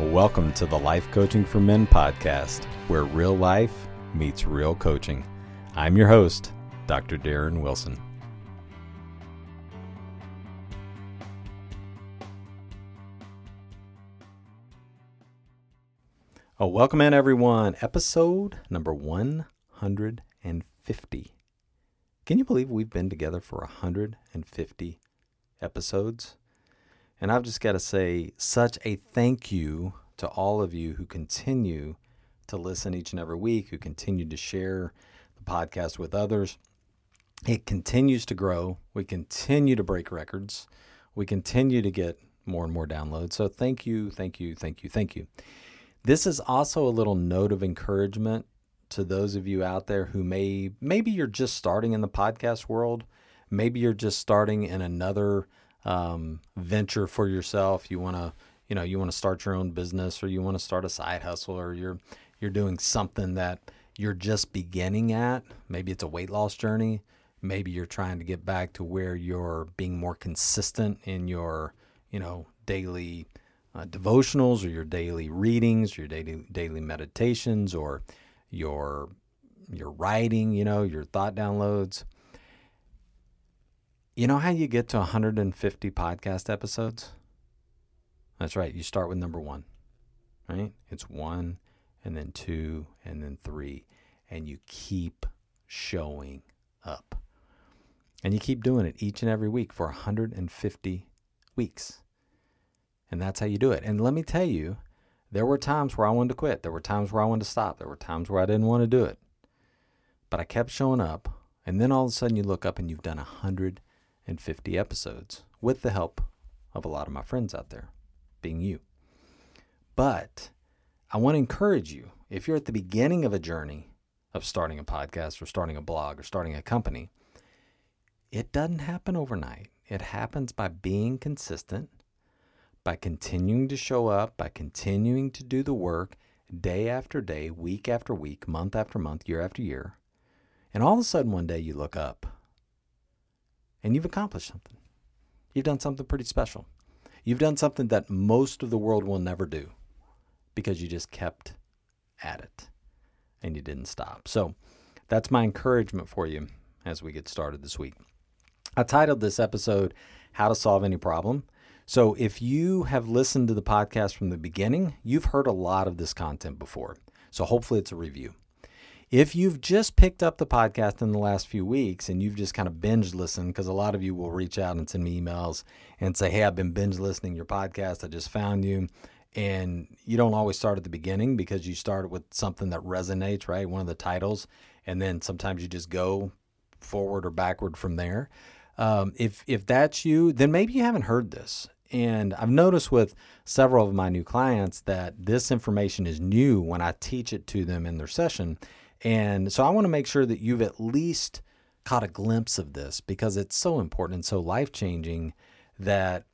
Welcome to the Life Coaching for Men podcast, where real life meets real coaching. I'm your host, Dr. Darren Wilson. Oh, welcome in, everyone. Episode number 150. Can you believe we've been together for 150 episodes? And I've just got to say, such a thank you to all of you who continue to listen each and every week, who continue to share the podcast with others. It continues to grow. We continue to break records. We continue to get more and more downloads. So thank you, thank you, thank you, thank you. This is also a little note of encouragement to those of you out there who may maybe you're just starting in the podcast world, maybe you're just starting in another um, venture for yourself. You want to, you know, you want to start your own business or you want to start a side hustle or you're you're doing something that you're just beginning at. Maybe it's a weight loss journey. Maybe you're trying to get back to where you're being more consistent in your, you know, daily uh, devotionals or your daily readings, your daily daily meditations, or your your writing. You know, your thought downloads. You know how you get to 150 podcast episodes? That's right. You start with number one, right? It's one, and then two, and then three, and you keep showing up. And you keep doing it each and every week for 150 weeks. And that's how you do it. And let me tell you, there were times where I wanted to quit. There were times where I wanted to stop. There were times where I didn't want to do it. But I kept showing up. And then all of a sudden you look up and you've done 100 and 50 episodes with the help of a lot of my friends out there, being you. But I want to encourage you if you're at the beginning of a journey of starting a podcast or starting a blog or starting a company, it doesn't happen overnight. It happens by being consistent, by continuing to show up, by continuing to do the work day after day, week after week, month after month, year after year. And all of a sudden, one day you look up and you've accomplished something. You've done something pretty special. You've done something that most of the world will never do because you just kept at it and you didn't stop. So that's my encouragement for you as we get started this week. I titled this episode, How to Solve Any Problem. So if you have listened to the podcast from the beginning, you've heard a lot of this content before. So hopefully it's a review. If you've just picked up the podcast in the last few weeks and you've just kind of binge listened, because a lot of you will reach out and send me emails and say, Hey, I've been binge listening your podcast. I just found you. And you don't always start at the beginning because you start with something that resonates, right? One of the titles. And then sometimes you just go forward or backward from there. Um, if if that's you, then maybe you haven't heard this. And I've noticed with several of my new clients that this information is new when I teach it to them in their session. And so I want to make sure that you've at least caught a glimpse of this because it's so important and so life changing that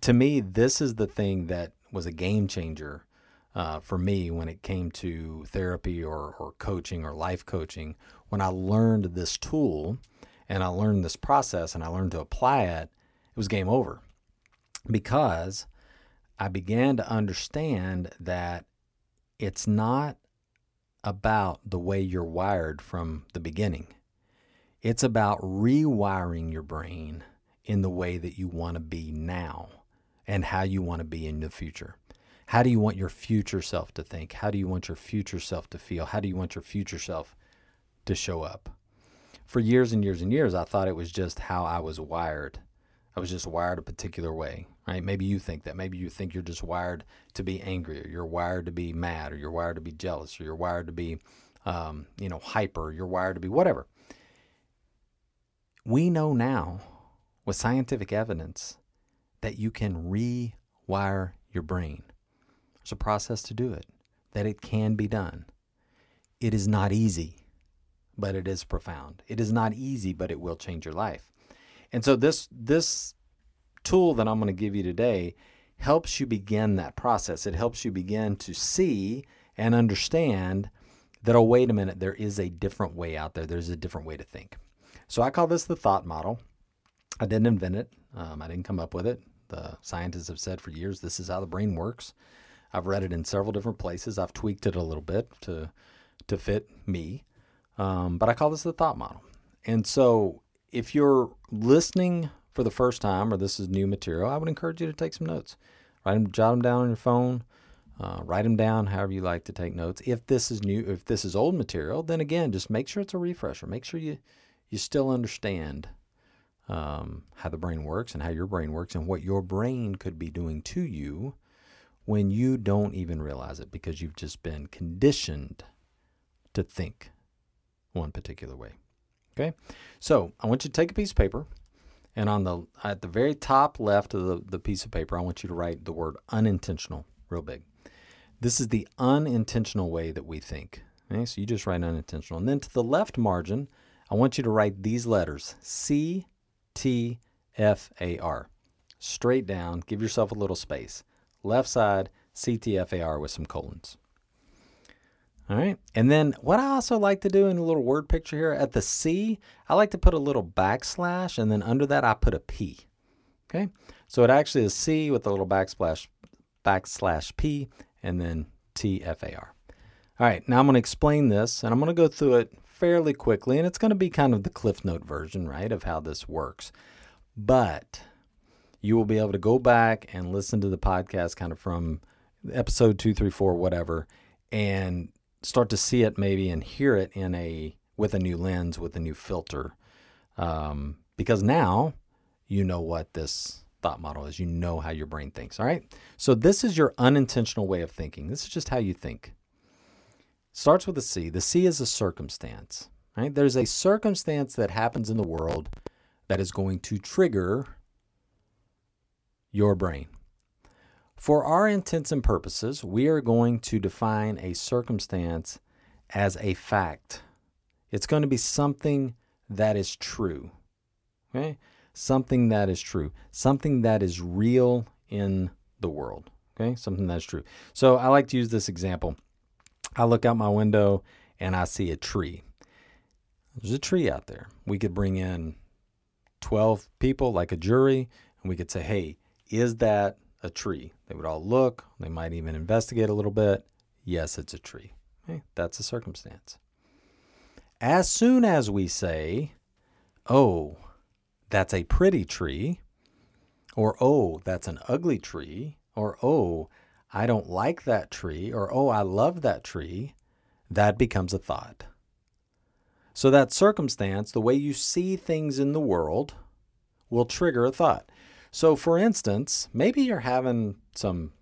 to me, this is the thing that was a game changer uh, for me when it came to therapy or, or coaching or life coaching. When I learned this tool and I learned this process and I learned to apply it, it was game over because I began to understand that it's not about the way you're wired from the beginning. It's about rewiring your brain in the way that you want to be now and how you want to be in the future. How do you want your future self to think? How do you want your future self to feel? How do you want your future self to show up? For years and years and years, I thought it was just how I was wired. I was just wired a particular way, right? Maybe you think that. Maybe you think you're just wired to be angry, or you're wired to be mad, or you're wired to be jealous, or you're wired to be, um, you know, hyper, you're wired to be whatever. We know now, with scientific evidence, that you can rewire your brain. There's a process to do it, that it can be done. It is not easy, but it is profound. It is not easy, but it will change your life. And so this this tool that I'm going to give you today helps you begin that process. It helps you begin to see and understand that oh wait a minute, there is a different way out there. There's a different way to think. So I call this the thought model. I didn't invent it. Um, I didn't come up with it. The scientists have said for years this is how the brain works. I've read it in several different places. I've tweaked it a little bit to to fit me, um, but I call this the thought model. And so, if you're listening for the first time or this is new material, I would encourage you to take some notes. Write them, jot them down on your phone. Uh, write them down however you like to take notes. If this is new, if this is old material, then again, just make sure it's a refresher. Make sure you you still understand um, how the brain works and how your brain works and what your brain could be doing to you when you don't even realize it because you've just been conditioned to think one particular way. Okay, so I want you to take a piece of paper, and on the at the very top left of the, the piece of paper, I want you to write the word unintentional real big. This is the unintentional way that we think. Okay, so you just write unintentional, and then to the left margin, I want you to write these letters C T F A R. Straight down, give yourself a little space. Left side, C T F A R with some colons. All right. And then what I also like to do in a little word picture here at the C, I like to put a little backslash and then under that I put a P. Okay. So it actually is C with a little backslash backslash P and then T F A R. All right. Now I'm going to explain this and I'm going to go through it fairly quickly and it's going to be kind of the Cliff Note version, right, of how this works. But you will be able to go back and listen to the podcast kind of from episode two, three, four, whatever, and start to see it maybe and hear it in a with a new lens with a new filter. Um, because now you know what this thought model is. You know how your brain thinks all right? So this is your unintentional way of thinking. This is just how you think. Starts with a c. The c is a circumstance right? There's a circumstance that happens in the world that is going to trigger your brain for our intents and purposes, we are going to define a circumstance as a fact. It's going to be something that is true. Okay? Something that is true. Something that is real in the world. Okay? Something that's true. So I like to use this example. I look out my window and I see a tree. There's a tree out there. We could bring in 12 people, like a jury, and we could say, hey, is that a tree. They would all look, they might even investigate a little bit. Yes, it's a tree. Okay, that's a circumstance. As soon as we say, oh, that's a pretty tree, or oh, that's an ugly tree, or oh, I don't like that tree, or oh, I love that tree, that becomes a thought. So, that circumstance, the way you see things in the world, will trigger a thought. So, for instance, maybe you're having some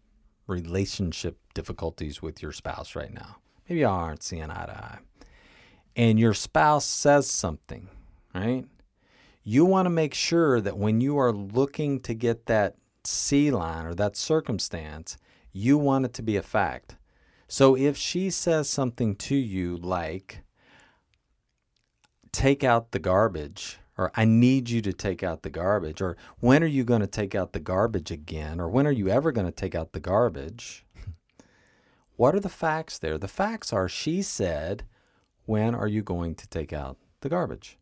relationship difficulties with your spouse right now. Maybe you aren't seeing eye to eye. And your spouse says something, right? You want to make sure that when you are looking to get that C line or that circumstance, you want it to be a fact. So if she says something to you like, take out the garbage, or I need you to take out the garbage, or when are you going to take out the garbage again, or when are you ever going to take out the garbage? what are the facts there? The facts are she said, when are you going to take out the garbage?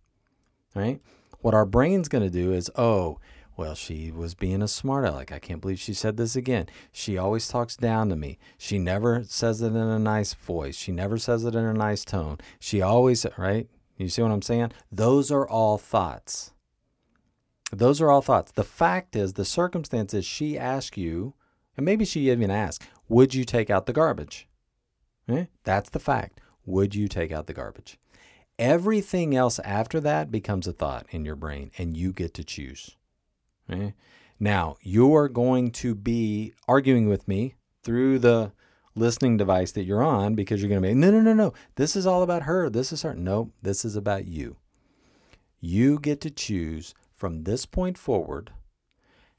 Right? What our brain's going to do is, oh, well, she was being a smart aleck. I can't believe she said this again. She always talks down to me. She never says it in a nice voice. She never says it in a nice tone. She always, right? You see what I'm saying? Those are all thoughts. Those are all thoughts. The fact is, the circumstance is she asked you, and maybe she even asked, Would you take out the garbage? Eh? That's the fact. Would you take out the garbage? Everything else after that becomes a thought in your brain, and you get to choose. Eh? Now, you are going to be arguing with me through the listening device that you're on because you're going to be, no, no, no, no. This is all about her. This is her. No, this is about you. You get to choose from this point forward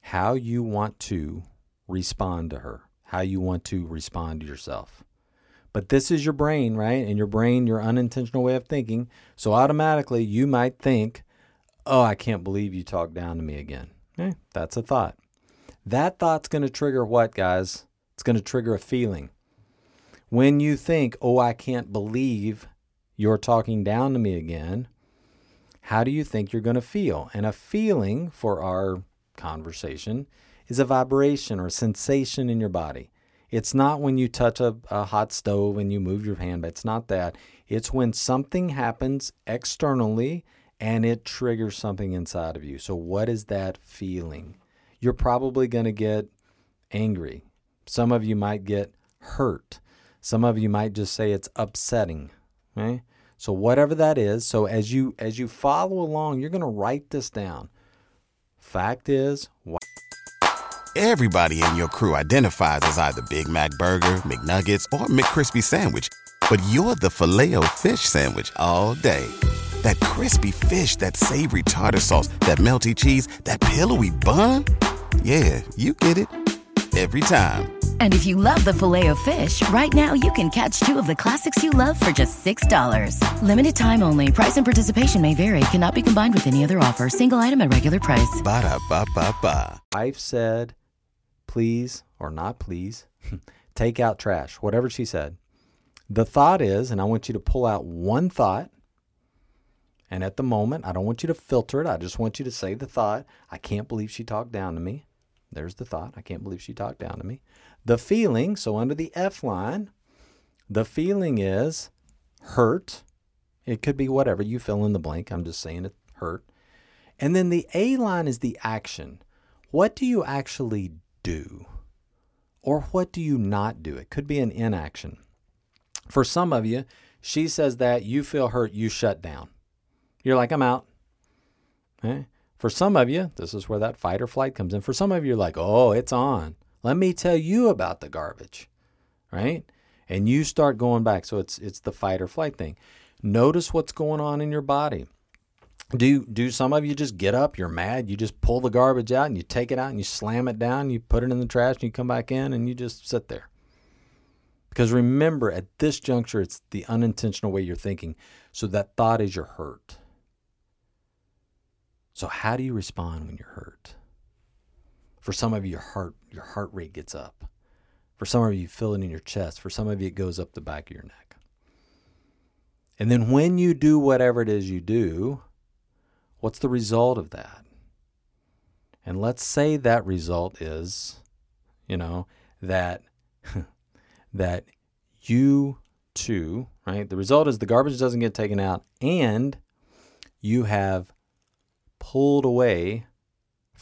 how you want to respond to her, how you want to respond to yourself. But this is your brain, right? And your brain, your unintentional way of thinking. So automatically you might think, oh, I can't believe you talked down to me again. Eh, that's a thought. That thought's going to trigger what, guys? It's going to trigger a feeling. When you think, oh, I can't believe you're talking down to me again, how do you think you're going to feel? And a feeling for our conversation is a vibration or a sensation in your body. It's not when you touch a, a hot stove and you move your hand, but it's not that. It's when something happens externally and it triggers something inside of you. So, what is that feeling? You're probably going to get angry. Some of you might get hurt. Some of you might just say it's upsetting. Okay? So whatever that is, so as you as you follow along, you're going to write this down. Fact is, everybody in your crew identifies as either Big Mac burger, McNuggets, or McCrispy sandwich, but you're the Filet-O-Fish sandwich all day. That crispy fish, that savory tartar sauce, that melty cheese, that pillowy bun? Yeah, you get it every time. And if you love the Filet-O-Fish, right now you can catch two of the classics you love for just $6. Limited time only. Price and participation may vary. Cannot be combined with any other offer. Single item at regular price. Ba da ba ba ba. Wife said, please or not please, take out trash, whatever she said. The thought is, and I want you to pull out one thought. And at the moment, I don't want you to filter it. I just want you to say the thought. I can't believe she talked down to me. There's the thought. I can't believe she talked down to me. The feeling, so under the F line, the feeling is hurt. It could be whatever you fill in the blank. I'm just saying it hurt. And then the A line is the action. What do you actually do? Or what do you not do? It could be an inaction. For some of you, she says that you feel hurt, you shut down. You're like, I'm out. Okay? For some of you, this is where that fight or flight comes in. For some of you, you're like, oh, it's on. Let me tell you about the garbage, right? And you start going back. So it's it's the fight or flight thing. Notice what's going on in your body. Do do some of you just get up, you're mad, you just pull the garbage out and you take it out and you slam it down, you put it in the trash and you come back in and you just sit there. Because remember, at this juncture, it's the unintentional way you're thinking. So that thought is your hurt. So how do you respond when you're hurt? For some of you, your heart your heart rate gets up. For some of you, you feel it in your chest. For some of you, it goes up the back of your neck. And then when you do whatever it is you do, what's the result of that? And let's say that result is, you know, that that you too, right? The result is the garbage doesn't get taken out and you have pulled away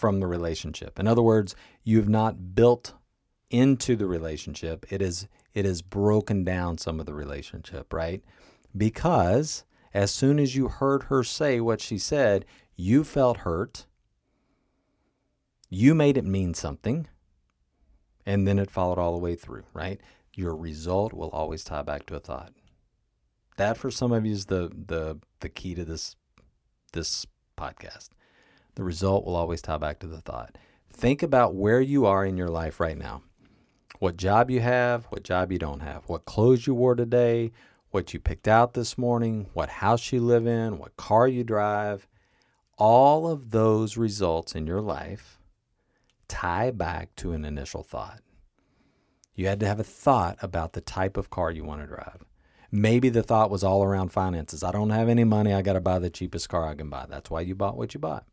from the relationship. In other words, you've not built into the relationship. It is it has broken down some of the relationship, right? Because as soon as you heard her say what she said, you felt hurt. You made it mean something. And then it followed all the way through, right? Your result will always tie back to a thought. That for some of you is the the the key to this this podcast. The result will always tie back to the thought. Think about where you are in your life right now. What job you have, what job you don't have, what clothes you wore today, what you picked out this morning, what house you live in, what car you drive. All of those results in your life tie back to an initial thought. You had to have a thought about the type of car you want to drive. Maybe the thought was all around finances. I don't have any money. I got to buy the cheapest car I can buy. That's why you bought what you bought.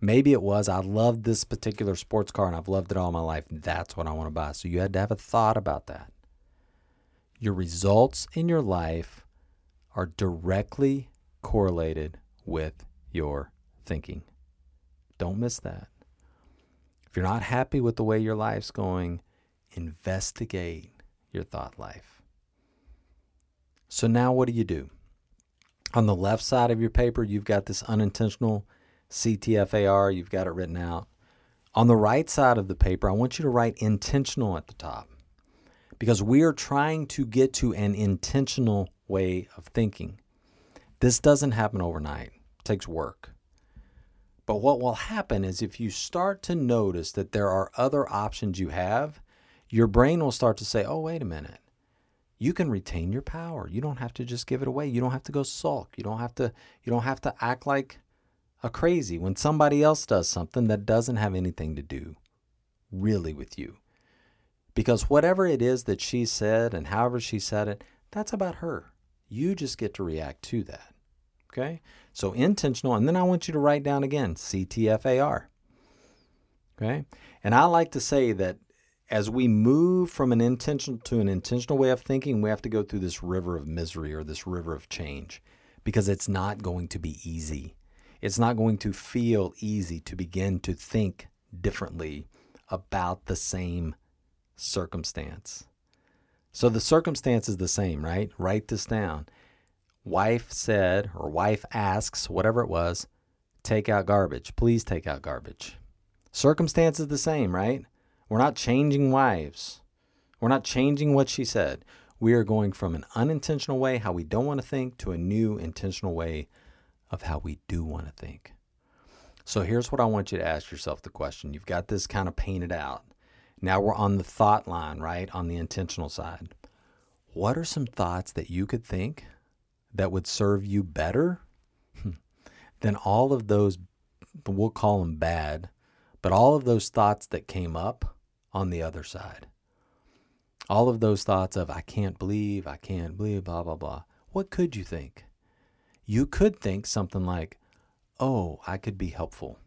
Maybe it was, I loved this particular sports car and I've loved it all my life. That's what I want to buy. So you had to have a thought about that. Your results in your life are directly correlated with your thinking. Don't miss that. If you're not happy with the way your life's going, investigate your thought life. So now what do you do? On the left side of your paper, you've got this unintentional CTFAR, you've got it written out. On the right side of the paper, I want you to write intentional at the top because we are trying to get to an intentional way of thinking. This doesn't happen overnight, it takes work. But what will happen is if you start to notice that there are other options you have, your brain will start to say, oh, wait a minute you can retain your power. You don't have to just give it away. You don't have to go sulk. You don't have to you don't have to act like a crazy when somebody else does something that doesn't have anything to do really with you. Because whatever it is that she said and however she said it, that's about her. You just get to react to that. Okay? So intentional and then I want you to write down again CTFAR. Okay? And I like to say that as we move from an intentional to an intentional way of thinking, we have to go through this river of misery or this river of change because it's not going to be easy. It's not going to feel easy to begin to think differently about the same circumstance. So the circumstance is the same, right? Write this down. Wife said, or wife asks, whatever it was, take out garbage. Please take out garbage. Circumstance is the same, right? We're not changing wives. We're not changing what she said. We are going from an unintentional way, how we don't want to think, to a new intentional way of how we do want to think. So here's what I want you to ask yourself the question. You've got this kind of painted out. Now we're on the thought line, right? On the intentional side. What are some thoughts that you could think that would serve you better than all of those, we'll call them bad, but all of those thoughts that came up on the other side? All of those thoughts of, I can't believe, I can't believe, blah, blah, blah. What could you think? You could think something like, oh, I could be helpful.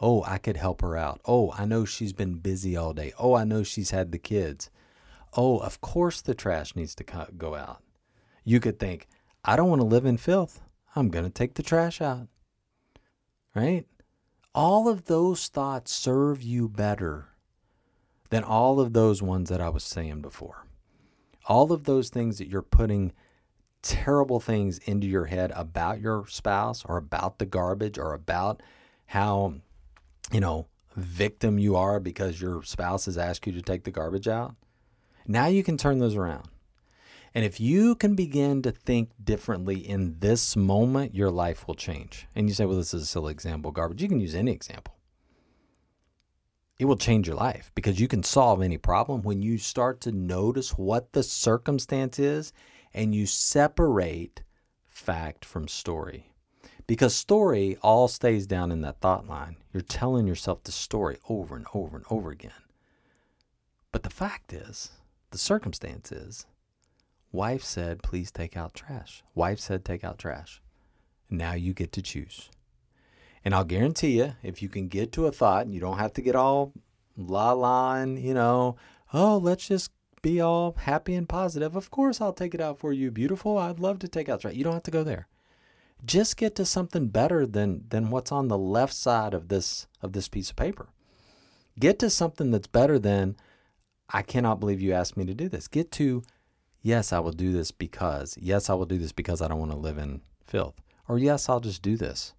Oh, I could help her out. Oh, I know she's been busy all day. Oh, I know she's had the kids. Oh, of course the trash needs to go out. You could think, I don't want to live in filth. I'm going to take the trash out. Right? All of those thoughts serve you better than all of those ones that I was saying before. All of those things that you're putting terrible things into your head about your spouse or about the garbage or about how, you know, victim you are because your spouse has asked you to take the garbage out. Now you can turn those around. And if you can begin to think differently in this moment, your life will change. And you say, well, this is a silly example, garbage. You can use any example. It will change your life because you can solve any problem when you start to notice what the circumstance is and you separate fact from story. Because story all stays down in that thought line. You're telling yourself the story over and over and over again. But the fact is, the circumstance is, wife said, please take out trash. Wife said, take out trash. Now you get to choose. And I'll guarantee you, if you can get to a thought, and you don't have to get all la la and, you know, oh, let's just be all happy and positive. Of course, I'll take it out for you, beautiful. I'd love to take out. Right? You don't have to go there. Just get to something better than than what's on the left side of this of this piece of paper. Get to something that's better than I cannot believe you asked me to do this. Get to yes, I will do this because yes, I will do this because I don't want to live in filth. Or yes, I'll just do this.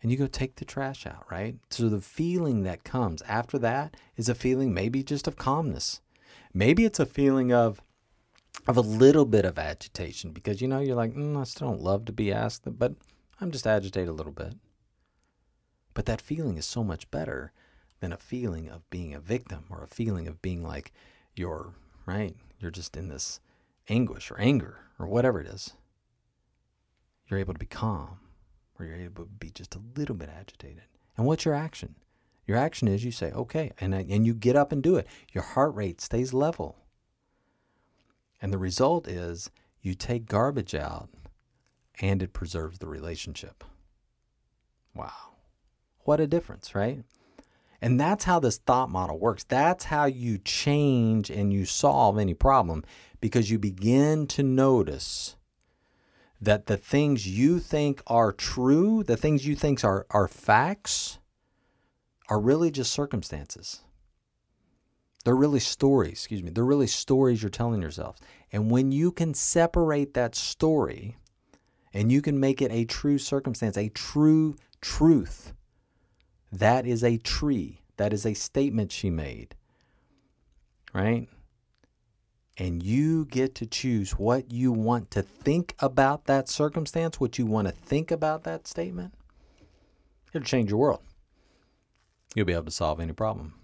And you go take the trash out, right? So the feeling that comes after that is a feeling maybe just of calmness Maybe it's a feeling of of a little bit of agitation because you know you're like, mm, I still don't love to be asked, but I'm just agitated a little bit. But that feeling is so much better than a feeling of being a victim or a feeling of being like you're right. You're just in this anguish or anger or whatever it is. You're able to be calm or you're able to be just a little bit agitated. And what's your action? Your action is you say, okay, and, and you get up and do it. Your heart rate stays level. And the result is you take garbage out and it preserves the relationship. Wow. What a difference, right? And that's how this thought model works. That's how you change and you solve any problem because you begin to notice that the things you think are true, the things you think are, are facts, are really just circumstances. They're really stories, excuse me. They're really stories you're telling yourself. And when you can separate that story and you can make it a true circumstance, a true truth, that is a tree. That is a statement she made. Right? And you get to choose what you want to think about that circumstance, what you want to think about that statement. It'll change your world. You'll be able to solve any problem.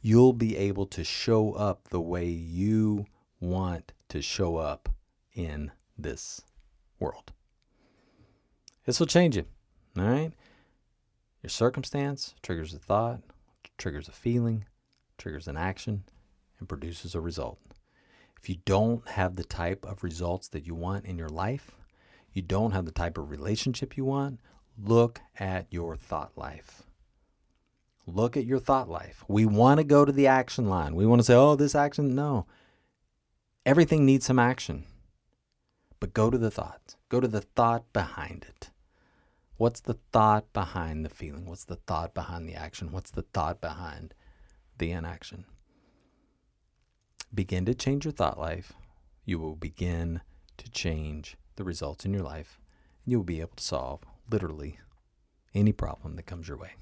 You'll be able to show up the way you want to show up in this world. This will change you. All right? Your circumstance triggers a thought, triggers a feeling, triggers an action, and produces a result. If you don't have the type of results that you want in your life, you don't have the type of relationship you want, look at your thought life. Look at your thought life. We want to go to the action line. We want to say, oh, this action. No. Everything needs some action. But go to the thought. Go to the thought behind it. What's the thought behind the feeling? What's the thought behind the action? What's the thought behind the inaction? Begin to change your thought life. You will begin to change the results in your life. And you will be able to solve literally any problem that comes your way.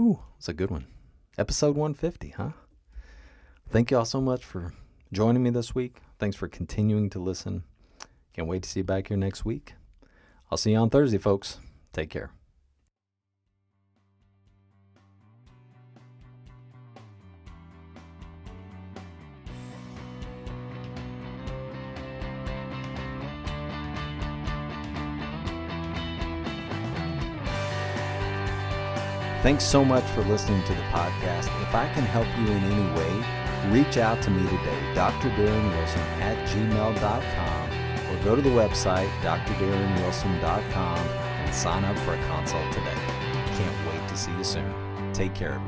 Ooh, it's a good one. Episode 150, huh? Thank you all so much for joining me this week. Thanks for continuing to listen. Can't wait to see you back here next week. I'll see you on Thursday, folks. Take care. Thanks so much for listening to the podcast. If I can help you in any way, reach out to me today, Dr. Darren Wilson at gmail.com, or go to the website, drdarrenwilson.com, and sign up for a consult today. Can't wait to see you soon. Take care, everyone.